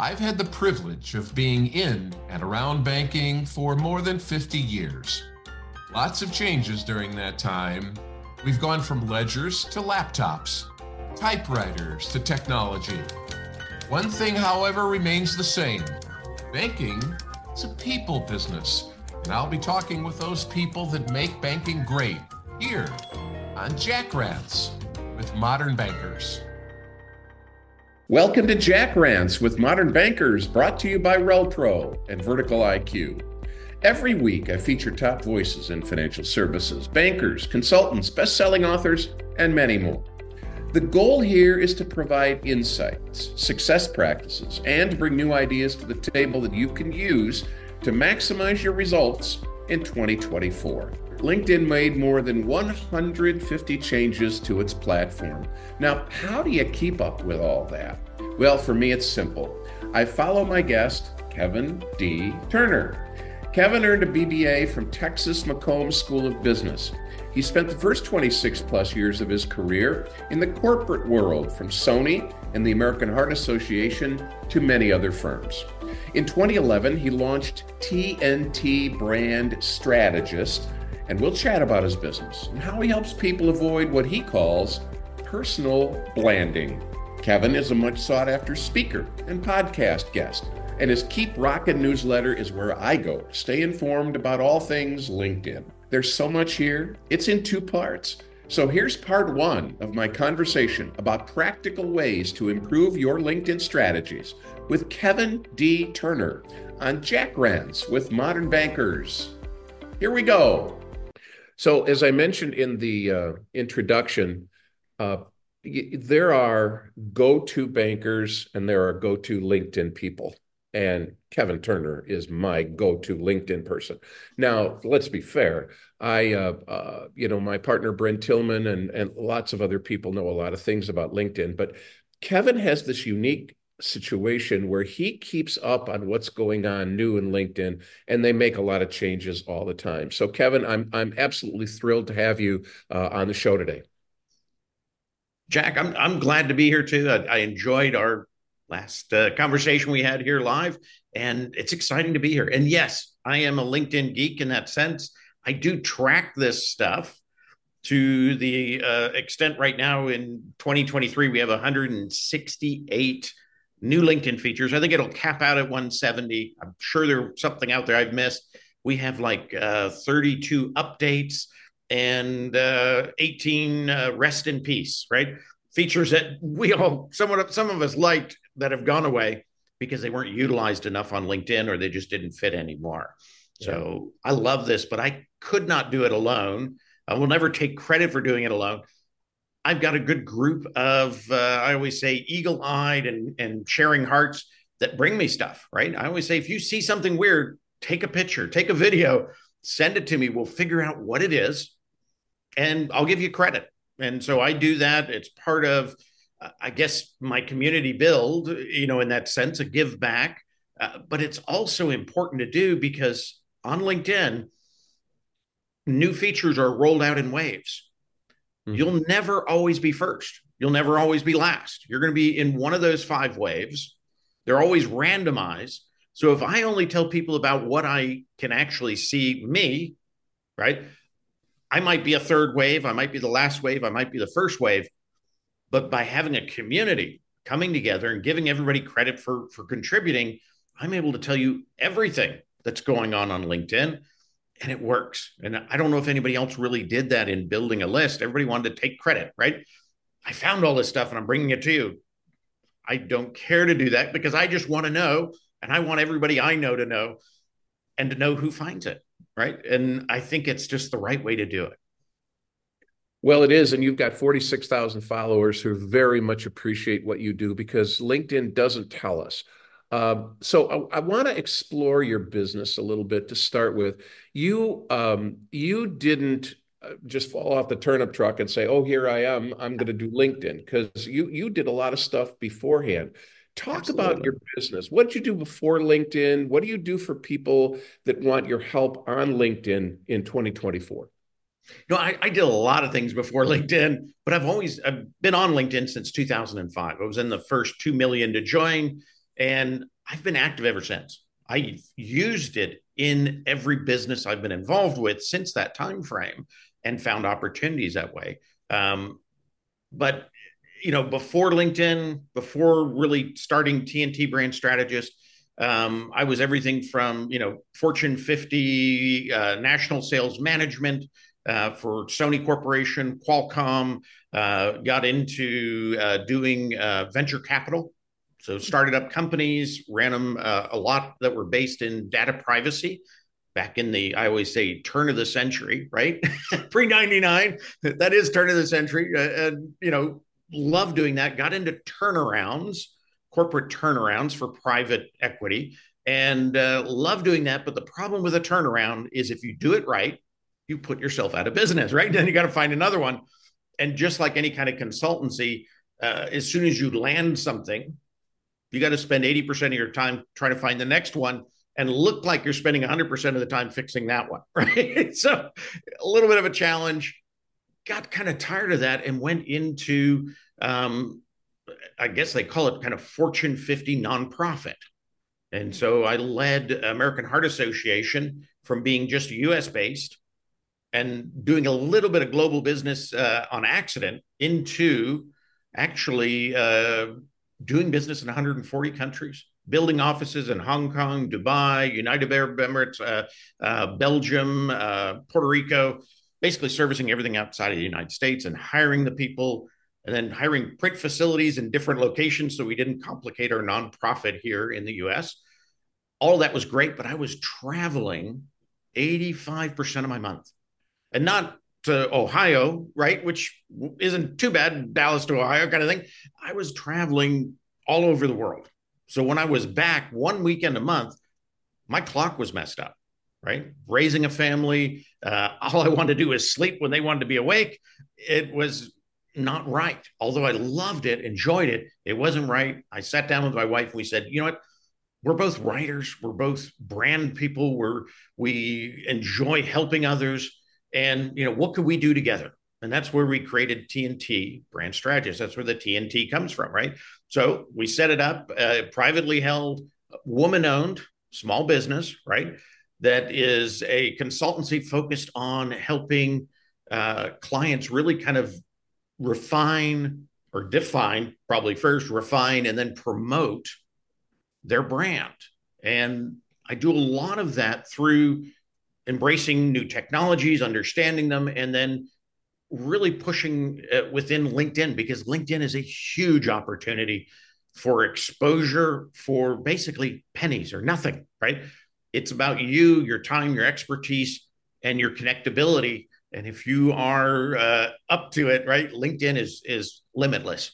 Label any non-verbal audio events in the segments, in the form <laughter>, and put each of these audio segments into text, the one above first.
I've had the privilege of being in and around banking for more than 50 years. Lots of changes during that time. We've gone from ledgers to laptops, typewriters to technology. One thing, however, remains the same banking is a people business, and I'll be talking with those people that make banking great here on Jack Rants with Modern Bankers. Welcome to Jack Rants with Modern Bankers, brought to you by RelPro and Vertical IQ. Every week, I feature top voices in financial services, bankers, consultants, best selling authors, and many more. The goal here is to provide insights, success practices, and bring new ideas to the table that you can use to maximize your results in 2024. LinkedIn made more than 150 changes to its platform. Now, how do you keep up with all that? Well, for me, it's simple. I follow my guest, Kevin D. Turner. Kevin earned a BBA from Texas McCombs School of Business. He spent the first 26 plus years of his career in the corporate world, from Sony and the American Heart Association to many other firms. In 2011, he launched TNT Brand Strategist, and we'll chat about his business and how he helps people avoid what he calls personal blanding. Kevin is a much sought after speaker and podcast guest, and his Keep Rockin' newsletter is where I go to stay informed about all things LinkedIn. There's so much here, it's in two parts. So here's part one of my conversation about practical ways to improve your LinkedIn strategies with Kevin D. Turner on Jack Rants with Modern Bankers. Here we go. So, as I mentioned in the uh, introduction, uh, there are go to bankers and there are go to LinkedIn people. And Kevin Turner is my go to LinkedIn person. Now, let's be fair. I, uh, uh, you know, my partner Brent Tillman and, and lots of other people know a lot of things about LinkedIn, but Kevin has this unique situation where he keeps up on what's going on new in LinkedIn and they make a lot of changes all the time. So Kevin, I'm I'm absolutely thrilled to have you uh, on the show today. Jack, I'm I'm glad to be here too. I, I enjoyed our last uh, conversation we had here live, and it's exciting to be here. And yes, I am a LinkedIn geek in that sense. I do track this stuff to the uh, extent right now in 2023 we have 168 new LinkedIn features. I think it'll cap out at 170. I'm sure there's something out there I've missed. We have like uh, 32 updates and uh, 18 uh, rest in peace, right? Features that we all, some of, some of us liked that have gone away because they weren't utilized enough on LinkedIn or they just didn't fit anymore. Yeah. So I love this, but I could not do it alone. I will never take credit for doing it alone. I've got a good group of, uh, I always say, eagle eyed and, and sharing hearts that bring me stuff, right? I always say, if you see something weird, take a picture, take a video, send it to me. We'll figure out what it is and I'll give you credit. And so I do that. It's part of, uh, I guess, my community build, you know, in that sense, a give back. Uh, but it's also important to do because on LinkedIn, new features are rolled out in waves. Mm-hmm. You'll never always be first. You'll never always be last. You're going to be in one of those five waves. They're always randomized. So if I only tell people about what I can actually see me, right? I might be a third wave, I might be the last wave, I might be the first wave. But by having a community coming together and giving everybody credit for for contributing, I'm able to tell you everything that's going on on LinkedIn and it works. And I don't know if anybody else really did that in building a list. Everybody wanted to take credit, right? I found all this stuff and I'm bringing it to you. I don't care to do that because I just want to know and I want everybody I know to know and to know who finds it, right? And I think it's just the right way to do it. Well, it is. And you've got 46,000 followers who very much appreciate what you do because LinkedIn doesn't tell us so I, I want to explore your business a little bit to start with. You um, you didn't uh, just fall off the turnip truck and say, "Oh, here I am. I'm going to do LinkedIn," because you you did a lot of stuff beforehand. Talk about your business. What did you do before LinkedIn? What do you do for people that want your help on LinkedIn in 2024? No, I, I, did a lot of things before <laughs> LinkedIn, but I've always I've been on LinkedIn since 2005. I was in the first two million to join And I've been active ever since. I used it in every business I've been involved with since that time frame and found opportunities that way. Um, but you know, before LinkedIn, before really starting TNT brand strategist, um, I was everything from you know Fortune 50 uh, national sales management uh, for Sony Corporation, Qualcomm. Uh, got into uh, doing uh, venture capital, so started up companies, ran them uh, a lot that were based in data privacy. Back in the, I always say, turn of the century, right? <laughs> Pre 99, that is turn of the century. and, you know, love doing that. Got into turnarounds corporate turnarounds for private equity and uh, love doing that. But the problem with a turnaround is if you do it right, you put yourself out of business, right? <laughs> Then you got to find another one. And just like any kind of consultancy, uh, as soon as you land something, you got to spend 80% of your time trying to find the next one and look like you're spending 100% of the time fixing that one, <laughs> right? so a little bit of a challenge. Got kind of tired of that and went into um, I guess they call it kind of Fortune 50 nonprofit. And so I led American Heart Association from being just US based and doing a little bit of global business uh, on accident into actually uh, doing business in 140 countries, building offices in Hong Kong, Dubai, United Arab Emirates, uh, uh Belgium, uh, Puerto Rico, basically servicing everything outside of the United States and hiring the people and then hiring print facilities in different locations so we didn't complicate our nonprofit here in the US. All that was great, but I was traveling 85% of my month and not to Ohio, right? Which isn't too bad, Dallas to Ohio kind of thing. I was traveling all over the world. So when I was back one weekend a month, my clock was messed up, right? Raising a family, uh, all I wanted to do is sleep when they wanted to be awake. It was not right. Although I loved it, enjoyed it, it wasn't right. I sat down with my wife. and We said, you know what? We're both writers. We're both brand people. We're we enjoy helping others. And you know, what could we do together? And that's where we created TNT Brand Strategist. That's where the TNT comes from, right? So we set it up, uh, privately held, woman owned, small business, right? That is a consultancy focused on helping uh, clients really kind of refine or define, probably first refine and then promote their brand. And I do a lot of that through embracing new technologies, understanding them, and then really pushing uh, within LinkedIn because LinkedIn is a huge opportunity for exposure for basically pennies or nothing, right? It's about you, your time, your expertise, and your connectability and if you are uh, up to it, right, LinkedIn is is limitless,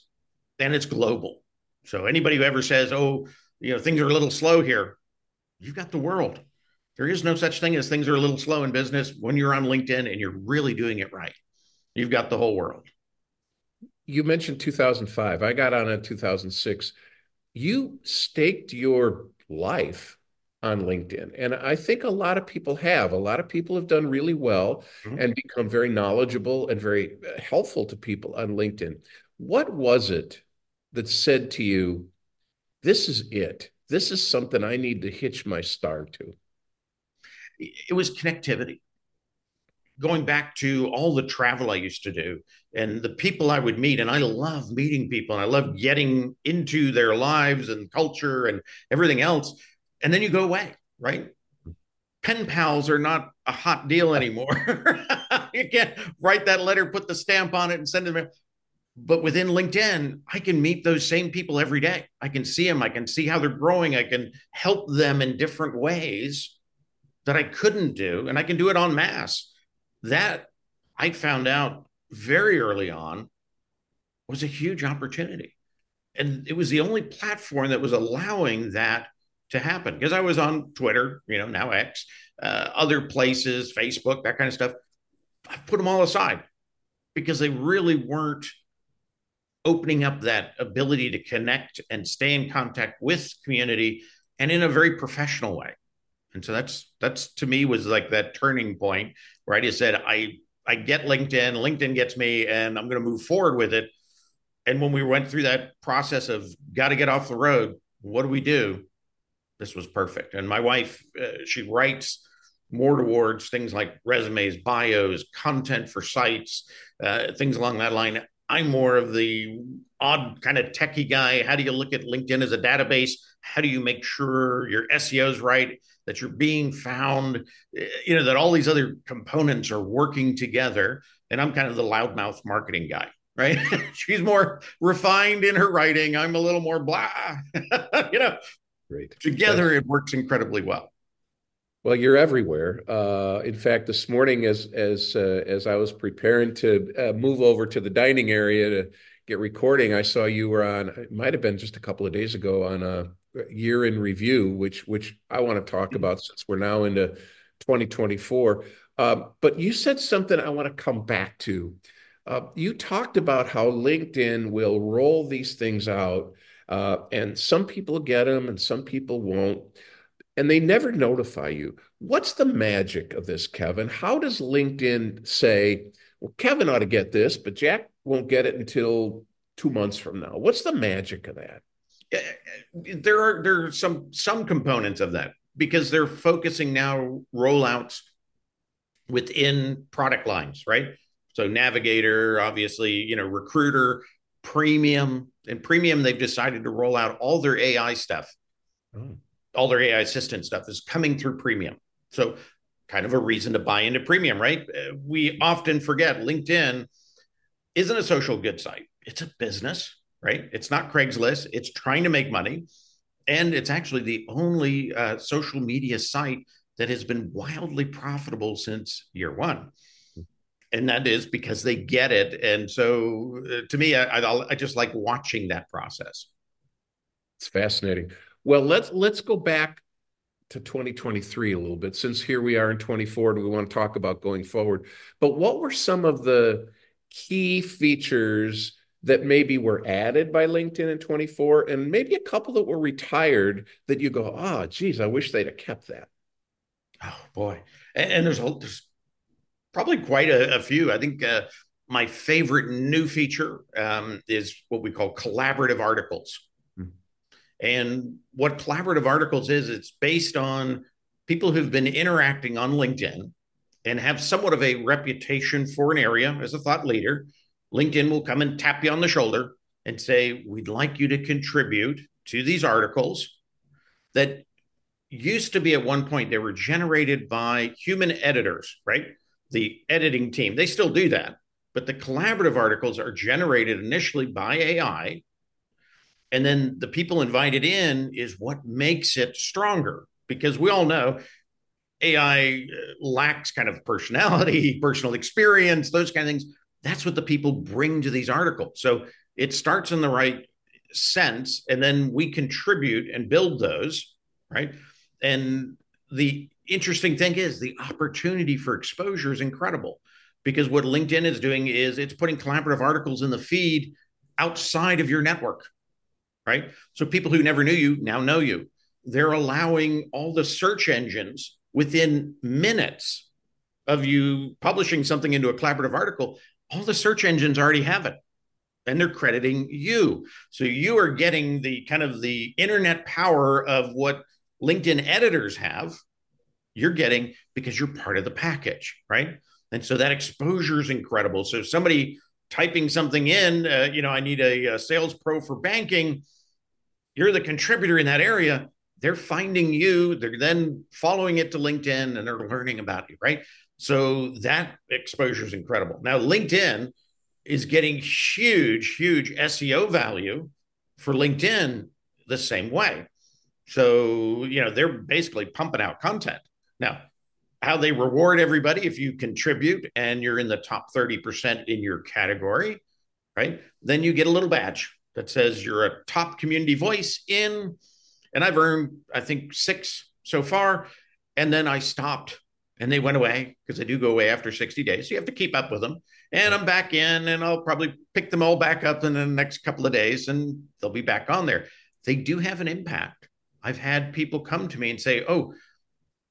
and it's global. So anybody who ever says, "Oh, you know, things are a little slow here," you've got the world. There is no such thing as things are a little slow in business when you're on LinkedIn and you're really doing it right. You've got the whole world. You mentioned 2005. I got on in 2006. You staked your life on LinkedIn. And I think a lot of people have. A lot of people have done really well mm-hmm. and become very knowledgeable and very uh, helpful to people on LinkedIn. What was it that said to you, this is it? This is something I need to hitch my star to? It was connectivity. Going back to all the travel I used to do and the people I would meet, and I love meeting people and I love getting into their lives and culture and everything else and then you go away, right? Pen pals are not a hot deal anymore. <laughs> you can't write that letter, put the stamp on it, and send them. But within LinkedIn, I can meet those same people every day. I can see them. I can see how they're growing. I can help them in different ways that I couldn't do, and I can do it en masse. That I found out very early on was a huge opportunity. And it was the only platform that was allowing that to happen because I was on Twitter, you know, now X, uh, other places, Facebook, that kind of stuff. I put them all aside because they really weren't opening up that ability to connect and stay in contact with community and in a very professional way. And so that's that's to me was like that turning point where I just said I I get LinkedIn, LinkedIn gets me, and I'm going to move forward with it. And when we went through that process of got to get off the road, what do we do? This was perfect. And my wife, uh, she writes more towards things like resumes, bios, content for sites, uh, things along that line. I'm more of the odd kind of techie guy. How do you look at LinkedIn as a database? How do you make sure your SEO is right, that you're being found, you know, that all these other components are working together? And I'm kind of the loudmouth marketing guy, right? <laughs> She's more refined in her writing. I'm a little more blah, <laughs> you know. Great. Together, it works incredibly well. Well, you're everywhere. Uh, in fact, this morning, as as uh, as I was preparing to uh, move over to the dining area to get recording, I saw you were on. It might have been just a couple of days ago on a year in review, which which I want to talk mm-hmm. about since we're now into 2024. Um, but you said something I want to come back to. Uh, you talked about how LinkedIn will roll these things out, uh, and some people get them and some people won't and they never notify you. What's the magic of this, Kevin? How does LinkedIn say, well, Kevin ought to get this, but Jack won't get it until two months from now? What's the magic of that? There are there are some some components of that because they're focusing now rollouts within product lines, right? So Navigator, obviously, you know, Recruiter, Premium, and Premium, they've decided to roll out all their AI stuff. Oh all their AI assistant stuff is coming through premium. So, kind of a reason to buy into premium, right? We often forget LinkedIn isn't a social good site, it's a business, right? It's not Craigslist, it's trying to make money. And it's actually the only uh, social media site that has been wildly profitable since year one. And that is because they get it. And so uh, to me, I, I, I just like watching that process. It's fascinating. Well, let's let's go back to 2023 a little bit since here we are in 24 and we want to talk about going forward. But what were some of the key features that maybe were added by LinkedIn in 24 and maybe a couple that were retired that you go, oh, geez, I wish they'd have kept that. Oh boy. And, and there's, a, there's probably quite a, a few. I think uh, my favorite new feature um, is what we call collaborative articles. And what collaborative articles is, it's based on people who've been interacting on LinkedIn and have somewhat of a reputation for an area as a thought leader. LinkedIn will come and tap you on the shoulder and say, We'd like you to contribute to these articles that used to be at one point, they were generated by human editors, right? The editing team. They still do that. But the collaborative articles are generated initially by AI and then the people invited in is what makes it stronger because we all know AI uh, lacks kind of personality, <laughs> personal experience, those kind of things. That's what the people bring to these articles. So it starts in the right sense, and then we contribute and build those, right? And the interesting thing is the opportunity for exposure is incredible because what LinkedIn is doing is it's putting collaborative articles in the feed outside of your network right? So people who never knew you now know you. They're allowing all the search engines within minutes of you publishing something into a collaborative article, all the search engines already have it and they're crediting you. So you are getting the kind of the internet power of what LinkedIn editors have. You're getting because you're part of the package, right? And so that exposure is incredible. So somebody typing something in, uh, you know, I need a, a sales pro for banking you're the contributor in that area they're finding you they're then following it to linkedin and they're learning about you right so that exposure is incredible now linkedin is getting huge huge seo value for linkedin the same way so you know they're basically pumping out content now how they reward everybody if you contribute and you're in the top 30% in your category right then you get a little badge that says you're a top community voice in, and I've earned, I think, six so far. And then I stopped and they went away because they do go away after 60 days. So you have to keep up with them. And I'm back in and I'll probably pick them all back up in the next couple of days and they'll be back on there. They do have an impact. I've had people come to me and say, Oh,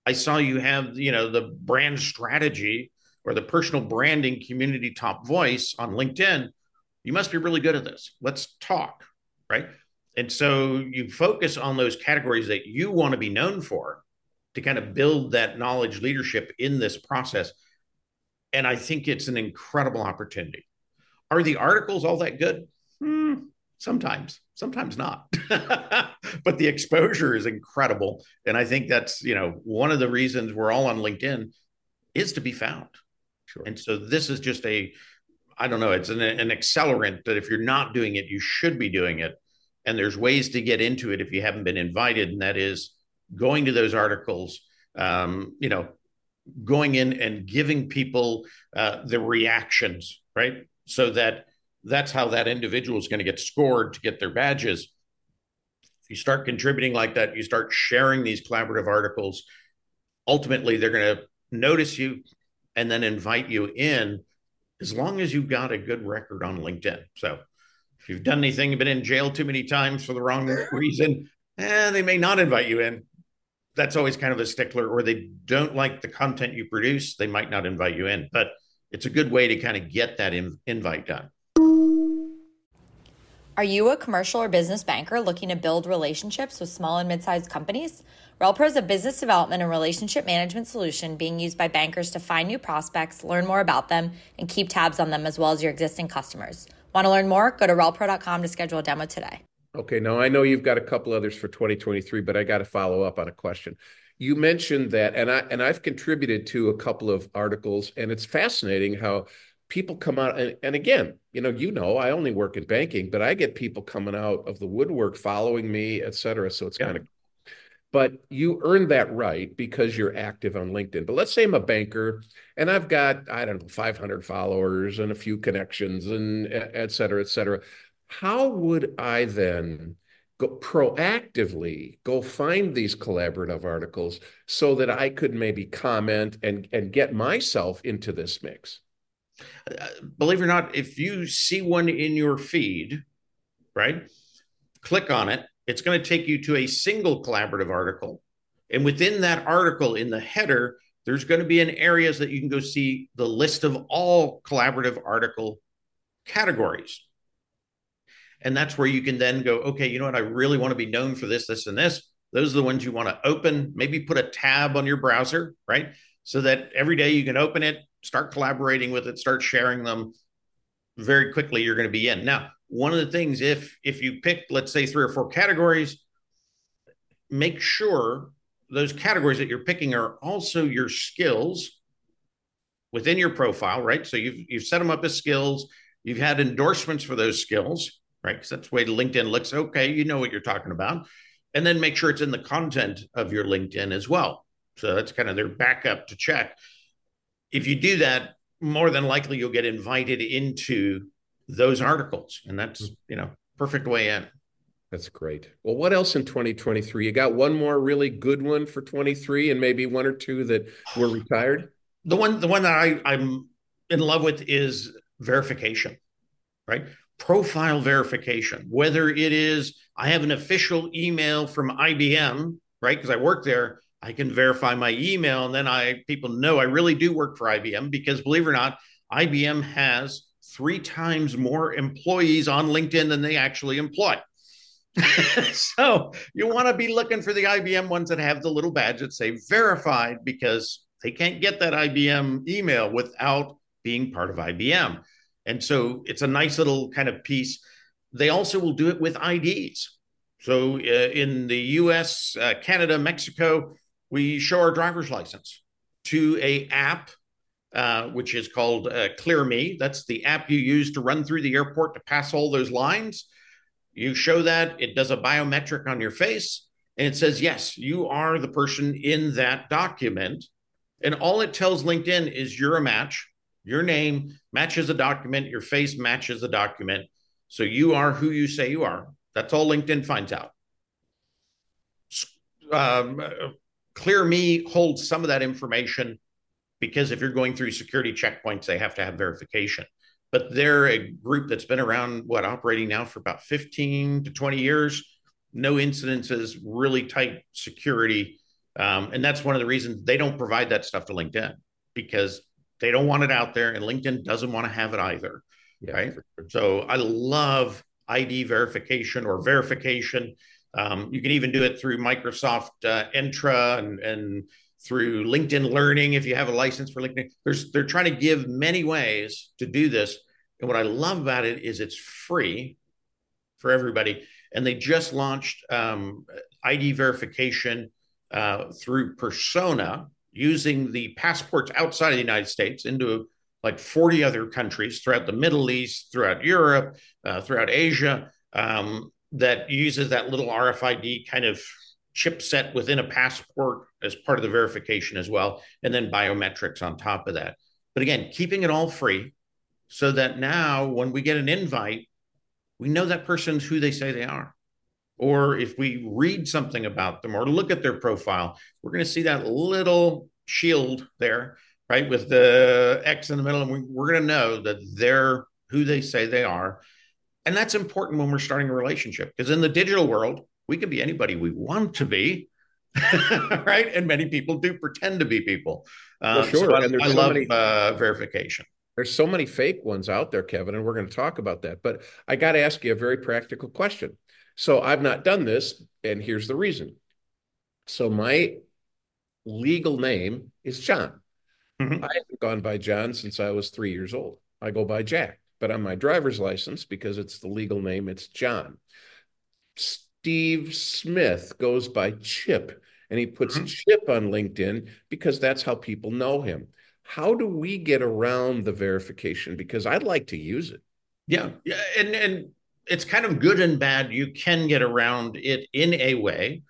I saw you have, you know, the brand strategy or the personal branding community top voice on LinkedIn you must be really good at this. Let's talk. Right. And so you focus on those categories that you want to be known for to kind of build that knowledge leadership in this process. And I think it's an incredible opportunity. Are the articles all that good? Hmm, sometimes, sometimes not. <laughs> but the exposure is incredible. And I think that's, you know, one of the reasons we're all on LinkedIn is to be found. Sure. And so this is just a, I don't know, it's an, an accelerant that if you're not doing it, you should be doing it. And there's ways to get into it if you haven't been invited. And that is going to those articles, um, you know, going in and giving people uh, the reactions, right? So that that's how that individual is going to get scored to get their badges. If you start contributing like that, you start sharing these collaborative articles. Ultimately, they're going to notice you and then invite you in as long as you've got a good record on LinkedIn. So if you've done anything, been in jail too many times for the wrong reason, eh, they may not invite you in that's always kind of a stickler, or they don't like the content you produce, they might not invite you in. But it's a good way to kind of get that in, invite done. Are you a commercial or business banker looking to build relationships with small and mid sized companies? RelPro is a business development and relationship management solution being used by bankers to find new prospects, learn more about them, and keep tabs on them as well as your existing customers. Want to learn more? Go to relpro.com to schedule a demo today. Okay, now I know you've got a couple others for 2023, but I got to follow up on a question. You mentioned that, and I and I've contributed to a couple of articles, and it's fascinating how people come out and, and again, you know, you know, I only work in banking, but I get people coming out of the woodwork following me, et cetera. So it's yeah. kind of but you earn that right because you're active on LinkedIn. But let's say I'm a banker and I've got, I don't know, 500 followers and a few connections and et cetera, et cetera how would I then go proactively go find these collaborative articles so that I could maybe comment and and get myself into this mix? Uh, believe it or not, if you see one in your feed, right, click on it. It's going to take you to a single collaborative article. And within that article, in the header, there's going to be an areas that you can go see the list of all collaborative article categories. And that's where you can then go, okay, you know what? I really want to be known for this, this, and this. Those are the ones you want to open. Maybe put a tab on your browser, right? So that every day you can open it, start collaborating with it, start sharing them. Very quickly, you're going to be in. Now, one of the things, if if you pick, let's say, three or four categories, make sure those categories that you're picking are also your skills within your profile, right? So you've you've set them up as skills. You've had endorsements for those skills right? Because that's the way LinkedIn looks. Okay, you know what you're talking about. And then make sure it's in the content of your LinkedIn as well. So that's kind of their backup to check. If you do that, more than likely you'll get invited into those articles. And that's, you know, perfect way in. That's great. Well, what else in 2023? You got one more really good one for 23 and maybe one or two that were retired? The one the one that I, I'm in love with is verification, right? Profile verification, whether it is I have an official email from IBM, right? Because I work there, I can verify my email, and then I people know I really do work for IBM because believe it or not, IBM has three times more employees on LinkedIn than they actually employ. <laughs> so you want to be looking for the IBM ones that have the little badge that say verified because they can't get that IBM email without being part of IBM. And so it's a nice little kind of piece. They also will do it with IDs. So uh, in the US, uh, Canada, Mexico, we show our driver's license to a app uh, which is called uh, Clear Me. That's the app you use to run through the airport to pass all those lines. You show that, it does a biometric on your face, and it says, yes, you are the person in that document. And all it tells LinkedIn is you're a match. Your name matches a document, your face matches the document. So you are who you say you are. That's all LinkedIn finds out. Um, Clear Me holds some of that information because if you're going through security checkpoints, they have to have verification. But they're a group that's been around, what, operating now for about 15 to 20 years. No incidences, really tight security. Um, and that's one of the reasons they don't provide that stuff to LinkedIn because they don't want it out there, and LinkedIn doesn't want to have it either. Yeah, right. Sure. So I love ID verification or verification. Um, you can even do it through Microsoft uh, Entra and, and through LinkedIn Learning if you have a license for LinkedIn. There's, they're trying to give many ways to do this. And what I love about it is it's free for everybody. And they just launched um, ID verification uh, through Persona using the passports outside of the United States into like 40 other countries throughout the Middle East, throughout Europe, uh, throughout Asia, um, that uses that little RFID kind of chipset within a passport as part of the verification as well, and then biometrics on top of that. But again, keeping it all free so that now when we get an invite, we know that person's who they say they are. Or if we read something about them or look at their profile, we're going to see that little shield there right? With the X in the middle, and we, we're going to know that they're who they say they are. And that's important when we're starting a relationship because in the digital world, we can be anybody we want to be, <laughs> right? And many people do pretend to be people. Uh, sure. So I, I so love many, uh, verification. There's so many fake ones out there, Kevin, and we're going to talk about that. But I got to ask you a very practical question. So I've not done this, and here's the reason. So my legal name is John. Mm-hmm. I haven't gone by John since I was three years old. I go by Jack, but on my driver's license, because it's the legal name, it's John. Steve Smith goes by Chip, and he puts mm-hmm. Chip on LinkedIn because that's how people know him. How do we get around the verification? Because I'd like to use it. Yeah, yeah, and and it's kind of good and bad. You can get around it in a way,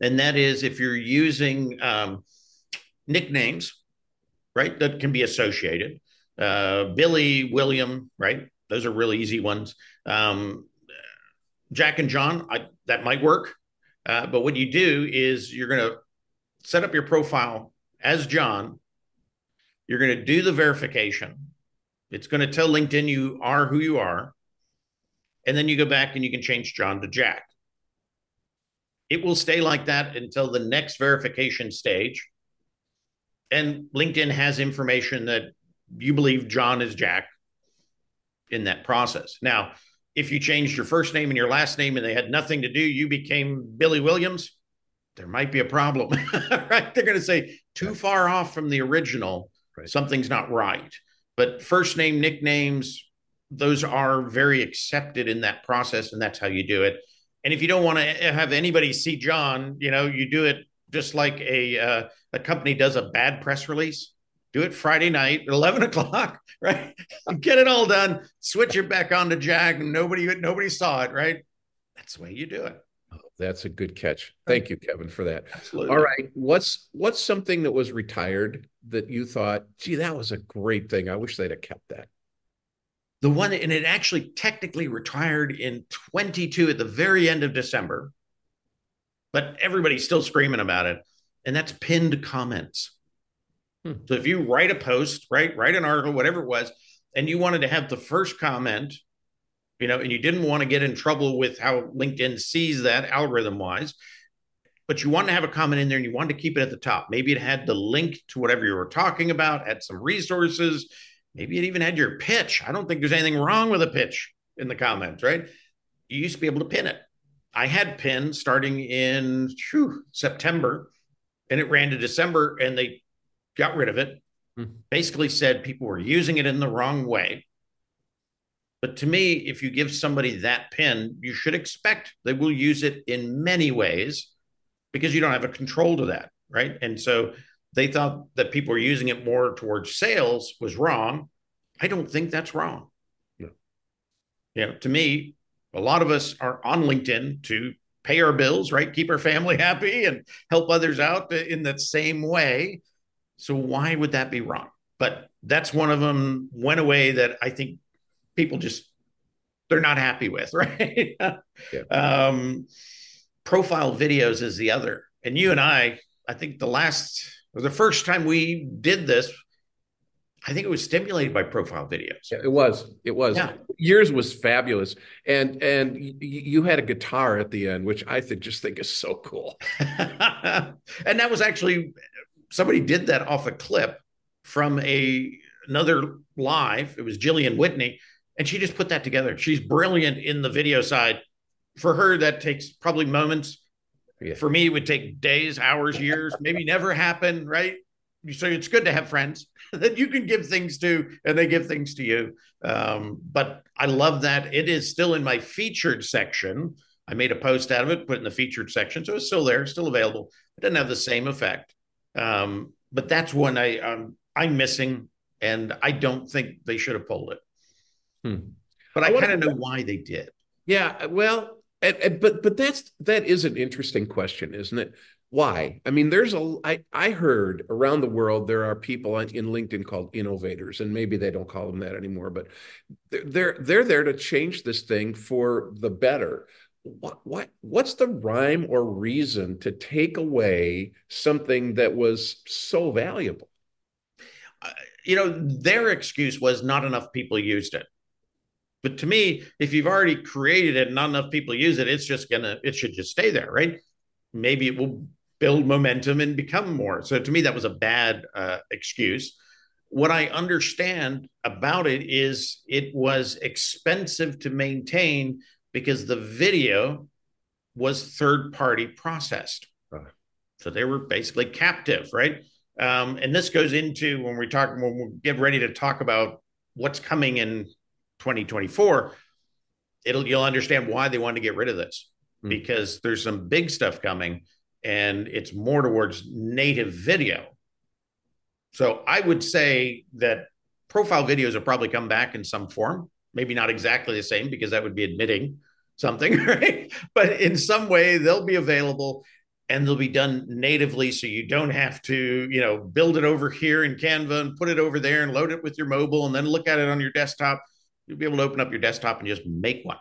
and that is if you're using um, nicknames right? That can be associated. Uh, Billy, William, right? Those are really easy ones. Um, Jack and John, I, that might work. Uh, but what you do is you're going to set up your profile as John. You're going to do the verification. It's going to tell LinkedIn you are who you are. And then you go back and you can change John to Jack. It will stay like that until the next verification stage and LinkedIn has information that you believe John is Jack in that process. Now, if you changed your first name and your last name and they had nothing to do, you became Billy Williams, there might be a problem, <laughs> right? They're going to say too far off from the original, right. something's not right. But first name, nicknames, those are very accepted in that process, and that's how you do it. And if you don't want to have anybody see John, you know, you do it just like a uh, a company does a bad press release. Do it Friday night at eleven <laughs> o'clock, right? <laughs> Get it all done. Switch it back on to Jack, and nobody nobody saw it, right? That's the way you do it. Oh, that's a good catch. Thank you, Kevin, for that. Absolutely. All right, what's what's something that was retired that you thought, gee, that was a great thing. I wish they'd have kept that the one and it actually technically retired in 22 at the very end of december but everybody's still screaming about it. And that's pinned comments. Hmm. So if you write a post, right, write an article, whatever it was, and you wanted to have the first comment, you know, and you didn't want to get in trouble with how LinkedIn sees that algorithm wise, but you wanted to have a comment in there and you wanted to keep it at the top. Maybe it had the link to whatever you were talking about, had some resources. Maybe it even had your pitch. I don't think there's anything wrong with a pitch in the comments, right? You used to be able to pin it. I had Pin starting in whew, September and it ran to December and they got rid of it. Mm-hmm. Basically said people were using it in the wrong way. But to me, if you give somebody that pin, you should expect they will use it in many ways because you don't have a control to that. Right. And so they thought that people were using it more towards sales was wrong. I don't think that's wrong. No. You know, to me, a lot of us are on LinkedIn to pay our bills, right? Keep our family <laughs> happy and help others out in that same way. So why would that be wrong? But that's one of them went away that I think people just they're not happy with, <laughs> right? yeah. um, profile videos is the other. And you and I, I think the last the first time we did this I think it was stimulated by profile videos. Yeah, it was. It was. Yeah. Yours was fabulous, and and you had a guitar at the end, which I think just think is so cool. <laughs> and that was actually somebody did that off a clip from a another live. It was Jillian Whitney, And she just put that together. She's brilliant in the video side. For her, that takes probably moments. Yeah. For me, it would take days, hours, years, maybe never happen, right? So it's good to have friends <laughs> that you can give things to and they give things to you. Um, but I love that. It is still in my featured section. I made a post out of it, put in the featured section. So it's still there, still available. It doesn't have the same effect. Um, but that's one I, um, I'm missing. And I don't think they should have pulled it. Hmm. But I, I kind of know why they did. Yeah. Well, and, and, but but that's that is an interesting question, isn't it? Why? I mean, there's a I I heard around the world there are people in LinkedIn called innovators, and maybe they don't call them that anymore, but they're they're there to change this thing for the better. What what what's the rhyme or reason to take away something that was so valuable? Uh, you know, their excuse was not enough people used it. But to me, if you've already created it and not enough people use it, it's just gonna it should just stay there, right? Maybe it will build momentum and become more. So to me, that was a bad uh, excuse. What I understand about it is it was expensive to maintain because the video was third party processed. So they were basically captive, right? Um, and this goes into when we talk when we get ready to talk about what's coming in 2024, it'll you'll understand why they want to get rid of this mm. because there's some big stuff coming and it's more towards native video. So I would say that profile videos will probably come back in some form, maybe not exactly the same because that would be admitting something, <laughs> right? But in some way they'll be available and they'll be done natively so you don't have to, you know, build it over here in Canva and put it over there and load it with your mobile and then look at it on your desktop you'll be able to open up your desktop and just make one.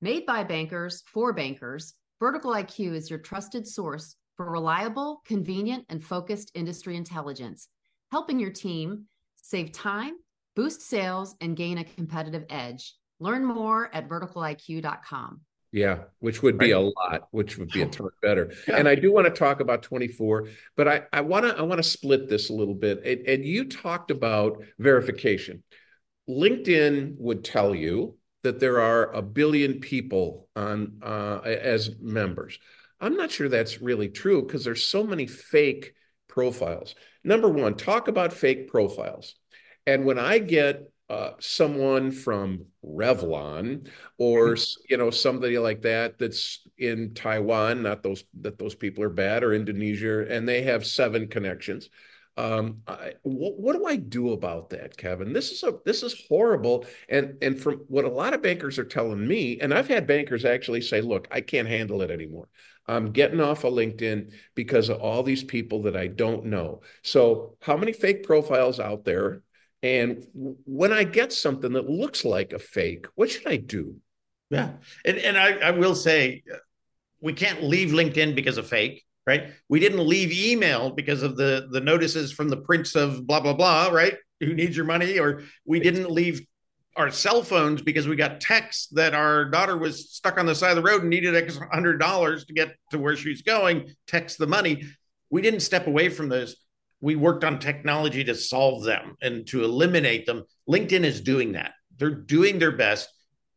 Made by bankers for bankers, Vertical IQ is your trusted source for reliable, convenient, and focused industry intelligence, helping your team save time, boost sales, and gain a competitive edge. Learn more at verticaliq.com. Yeah, which would be right. a lot, which would be a <laughs> ton better. Yeah. And I do want to talk about 24, but I, I want to I want to split this a little bit. And, and you talked about verification. LinkedIn would tell you that there are a billion people on uh, as members. I'm not sure that's really true because there's so many fake profiles. Number one, talk about fake profiles. And when I get uh, someone from Revlon or mm-hmm. you know somebody like that that's in Taiwan, not those that those people are bad or Indonesia, and they have seven connections. Um, I, what, what, do I do about that, Kevin? This is a this is horrible. And and from what a lot of bankers are telling me, and I've had bankers actually say, "Look, I can't handle it anymore. I'm getting off of LinkedIn because of all these people that I don't know." So, how many fake profiles out there? And when I get something that looks like a fake, what should I do? Yeah, and and I, I will say, we can't leave LinkedIn because of fake right? We didn't leave email because of the the notices from the prince of blah blah blah, right? Who needs your money? Or we didn't leave our cell phones because we got texts that our daughter was stuck on the side of the road and needed X hundred dollars to get to where she's going. Text the money. We didn't step away from those. We worked on technology to solve them and to eliminate them. LinkedIn is doing that. They're doing their best.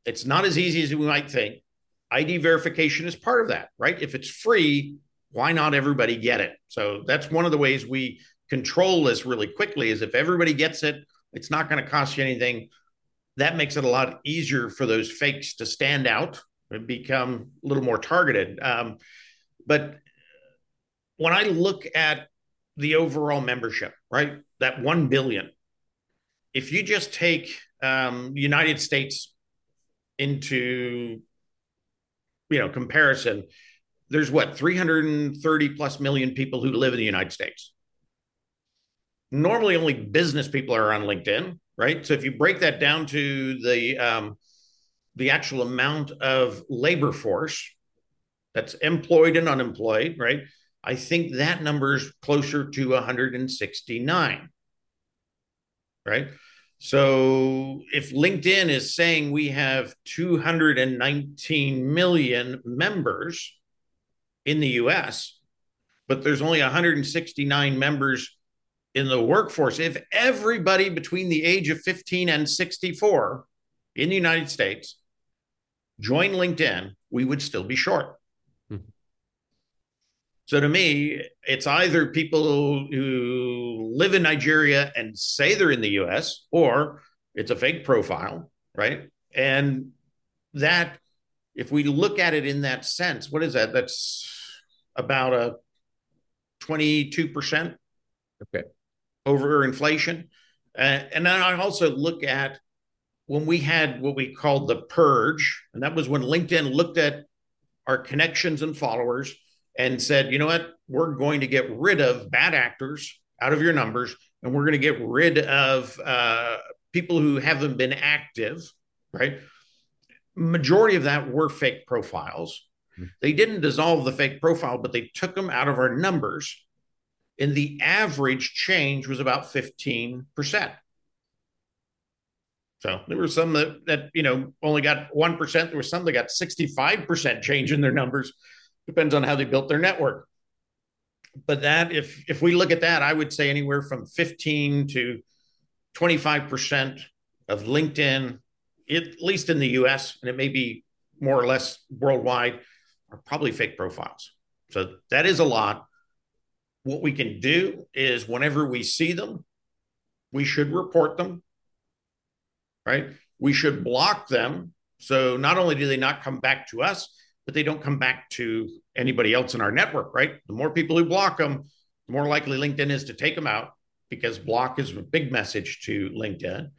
It's not as easy as we might think. ID verification is part of that, right? If it's free, why not everybody get it? So that's one of the ways we control this really quickly is if everybody gets it, it's not going to cost you anything. That makes it a lot easier for those fakes to stand out and become a little more targeted. Um, but when I look at the overall membership, right, that 1 billion, if you just take um, United States into you know comparison there's what 330 plus million people who live in the United States. Normally, only business people are on LinkedIn, right? So if you break that down to the um, the actual amount of labor force that's employed and unemployed, right? I think that number is closer to 169, right? So if LinkedIn is saying we have 219 million members, in the US, but there's only 169 members in the workforce, if everybody between the age of 15 and 64 in the United States joined LinkedIn, we would still be short. Mm-hmm. So to me, it's either people who live in Nigeria and say they're in the US, or it's a fake profile, right? And that, if we look at it in that sense, what is that? That's about a 22% okay. over inflation. Uh, and then I also look at when we had what we called the purge, and that was when LinkedIn looked at our connections and followers and said, you know what, we're going to get rid of bad actors out of your numbers, and we're going to get rid of uh, people who haven't been active, right? Majority of that were fake profiles. They didn't dissolve the fake profile, but they took them out of our numbers. And the average change was about 15%. So there were some that, that you know only got 1%. There were some that got 65% change in their numbers. Depends on how they built their network. But that if if we look at that, I would say anywhere from 15 to 25% of LinkedIn, at least in the US, and it may be more or less worldwide, are probably fake profiles. So that is a lot. What we can do is whenever we see them, we should report them, right? We should block them. So not only do they not come back to us, but they don't come back to anybody else in our network, right? The more people who block them, the more likely LinkedIn is to take them out because block is a big message to LinkedIn.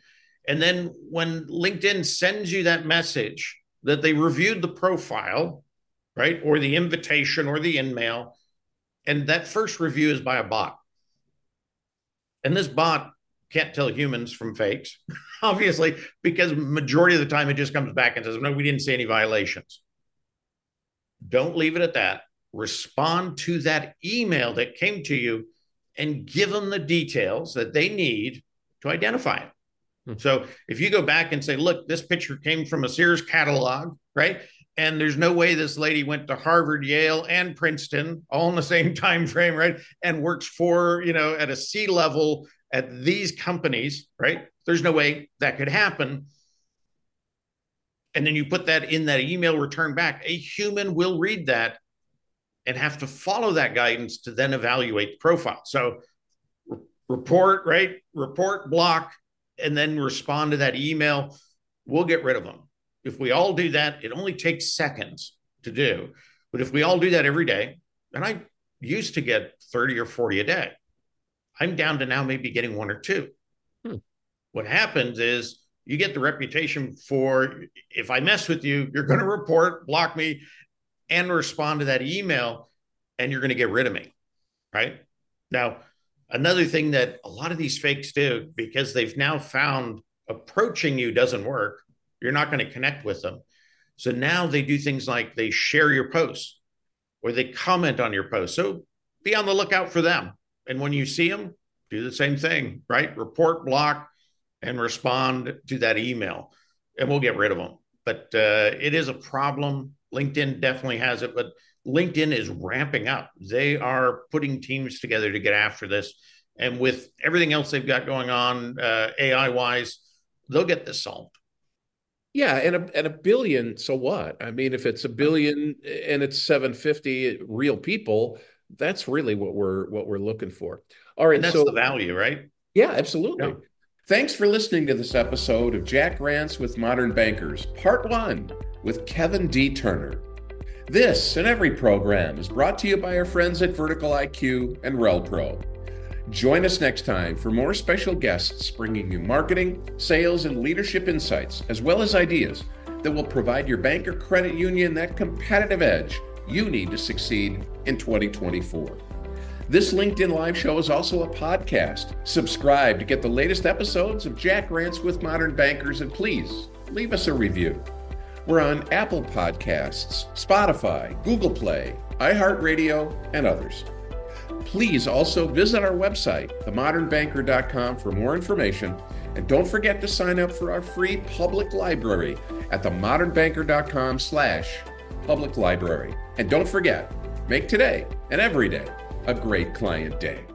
And then when LinkedIn sends you that message that they reviewed the profile, right, or the invitation or the email, and that first review is by a bot. And this bot can't tell humans from fakes, <laughs> obviously, because majority of the time it just comes back and says, no, we didn't see any violations. Don't leave it at that. Respond to that email that came to you and give them the details that they need to identify it. Hmm. So if you go back and say, look, this picture came from a Sears catalog, right? And there's no way this lady went to Harvard, Yale, and Princeton all in the same <laughs> time frame, right? And works for, you know, at a C level at these companies, right? There's no way that could happen. And then you put that in that email return back. A human will read that and have to follow that guidance to then evaluate the profile. So report, right? Report, block, and then respond to that email. We'll get rid of them. If we all do that, it only takes seconds to do. But if we all do that every day, and I used to get 30 or 40 a day, I'm down to now maybe getting one or two. Hmm. What happens is you get the reputation for if I mess with you, you're going to report, block me, and respond to that email and you're going to get rid of me. Right. Now, another thing that a lot of these fakes do because they've now found approaching you doesn't work, you're not going to connect with them. So now they do things like they share your posts or they comment on your post. So be on the lookout for them. And when you see them, do the same thing, right? Report, block, and respond to that email, and we'll get rid of them. But uh, it is a problem LinkedIn definitely has it, but LinkedIn is ramping up. They are putting teams together to get after this. And with everything else they've got going on uh, AI wise, they'll get this solved. Yeah, and a and a billion. So what? I mean, if it's a billion eh, and it's seven fifty eh, real people, that's really what we're what we're looking for. All right, and that's so, the value, right? Yeah, absolutely. Yeah. Thanks for listening to this episode of Jack Rants with Modern Bankers, Part One with Kevin D. Turner. This and every program is brought to you by our friends at Vertical IQ and RelPro. Join us next time for more special guests bringing you marketing, sales, and leadership insights, as well as ideas that will provide your bank or credit union that competitive edge you need to succeed in 2024. This LinkedIn Live show is also a podcast. Subscribe to get the latest episodes of Jack Rants with Modern Bankers, and please leave us a review. We're on Apple Podcasts, Spotify, Google Play, iHeartRadio, and others. Please also visit our website, themodernbanker.com, for more information. And don't forget to sign up for our free public library at themodernbanker.com slash public library. And don't forget, make today and every day a great client day.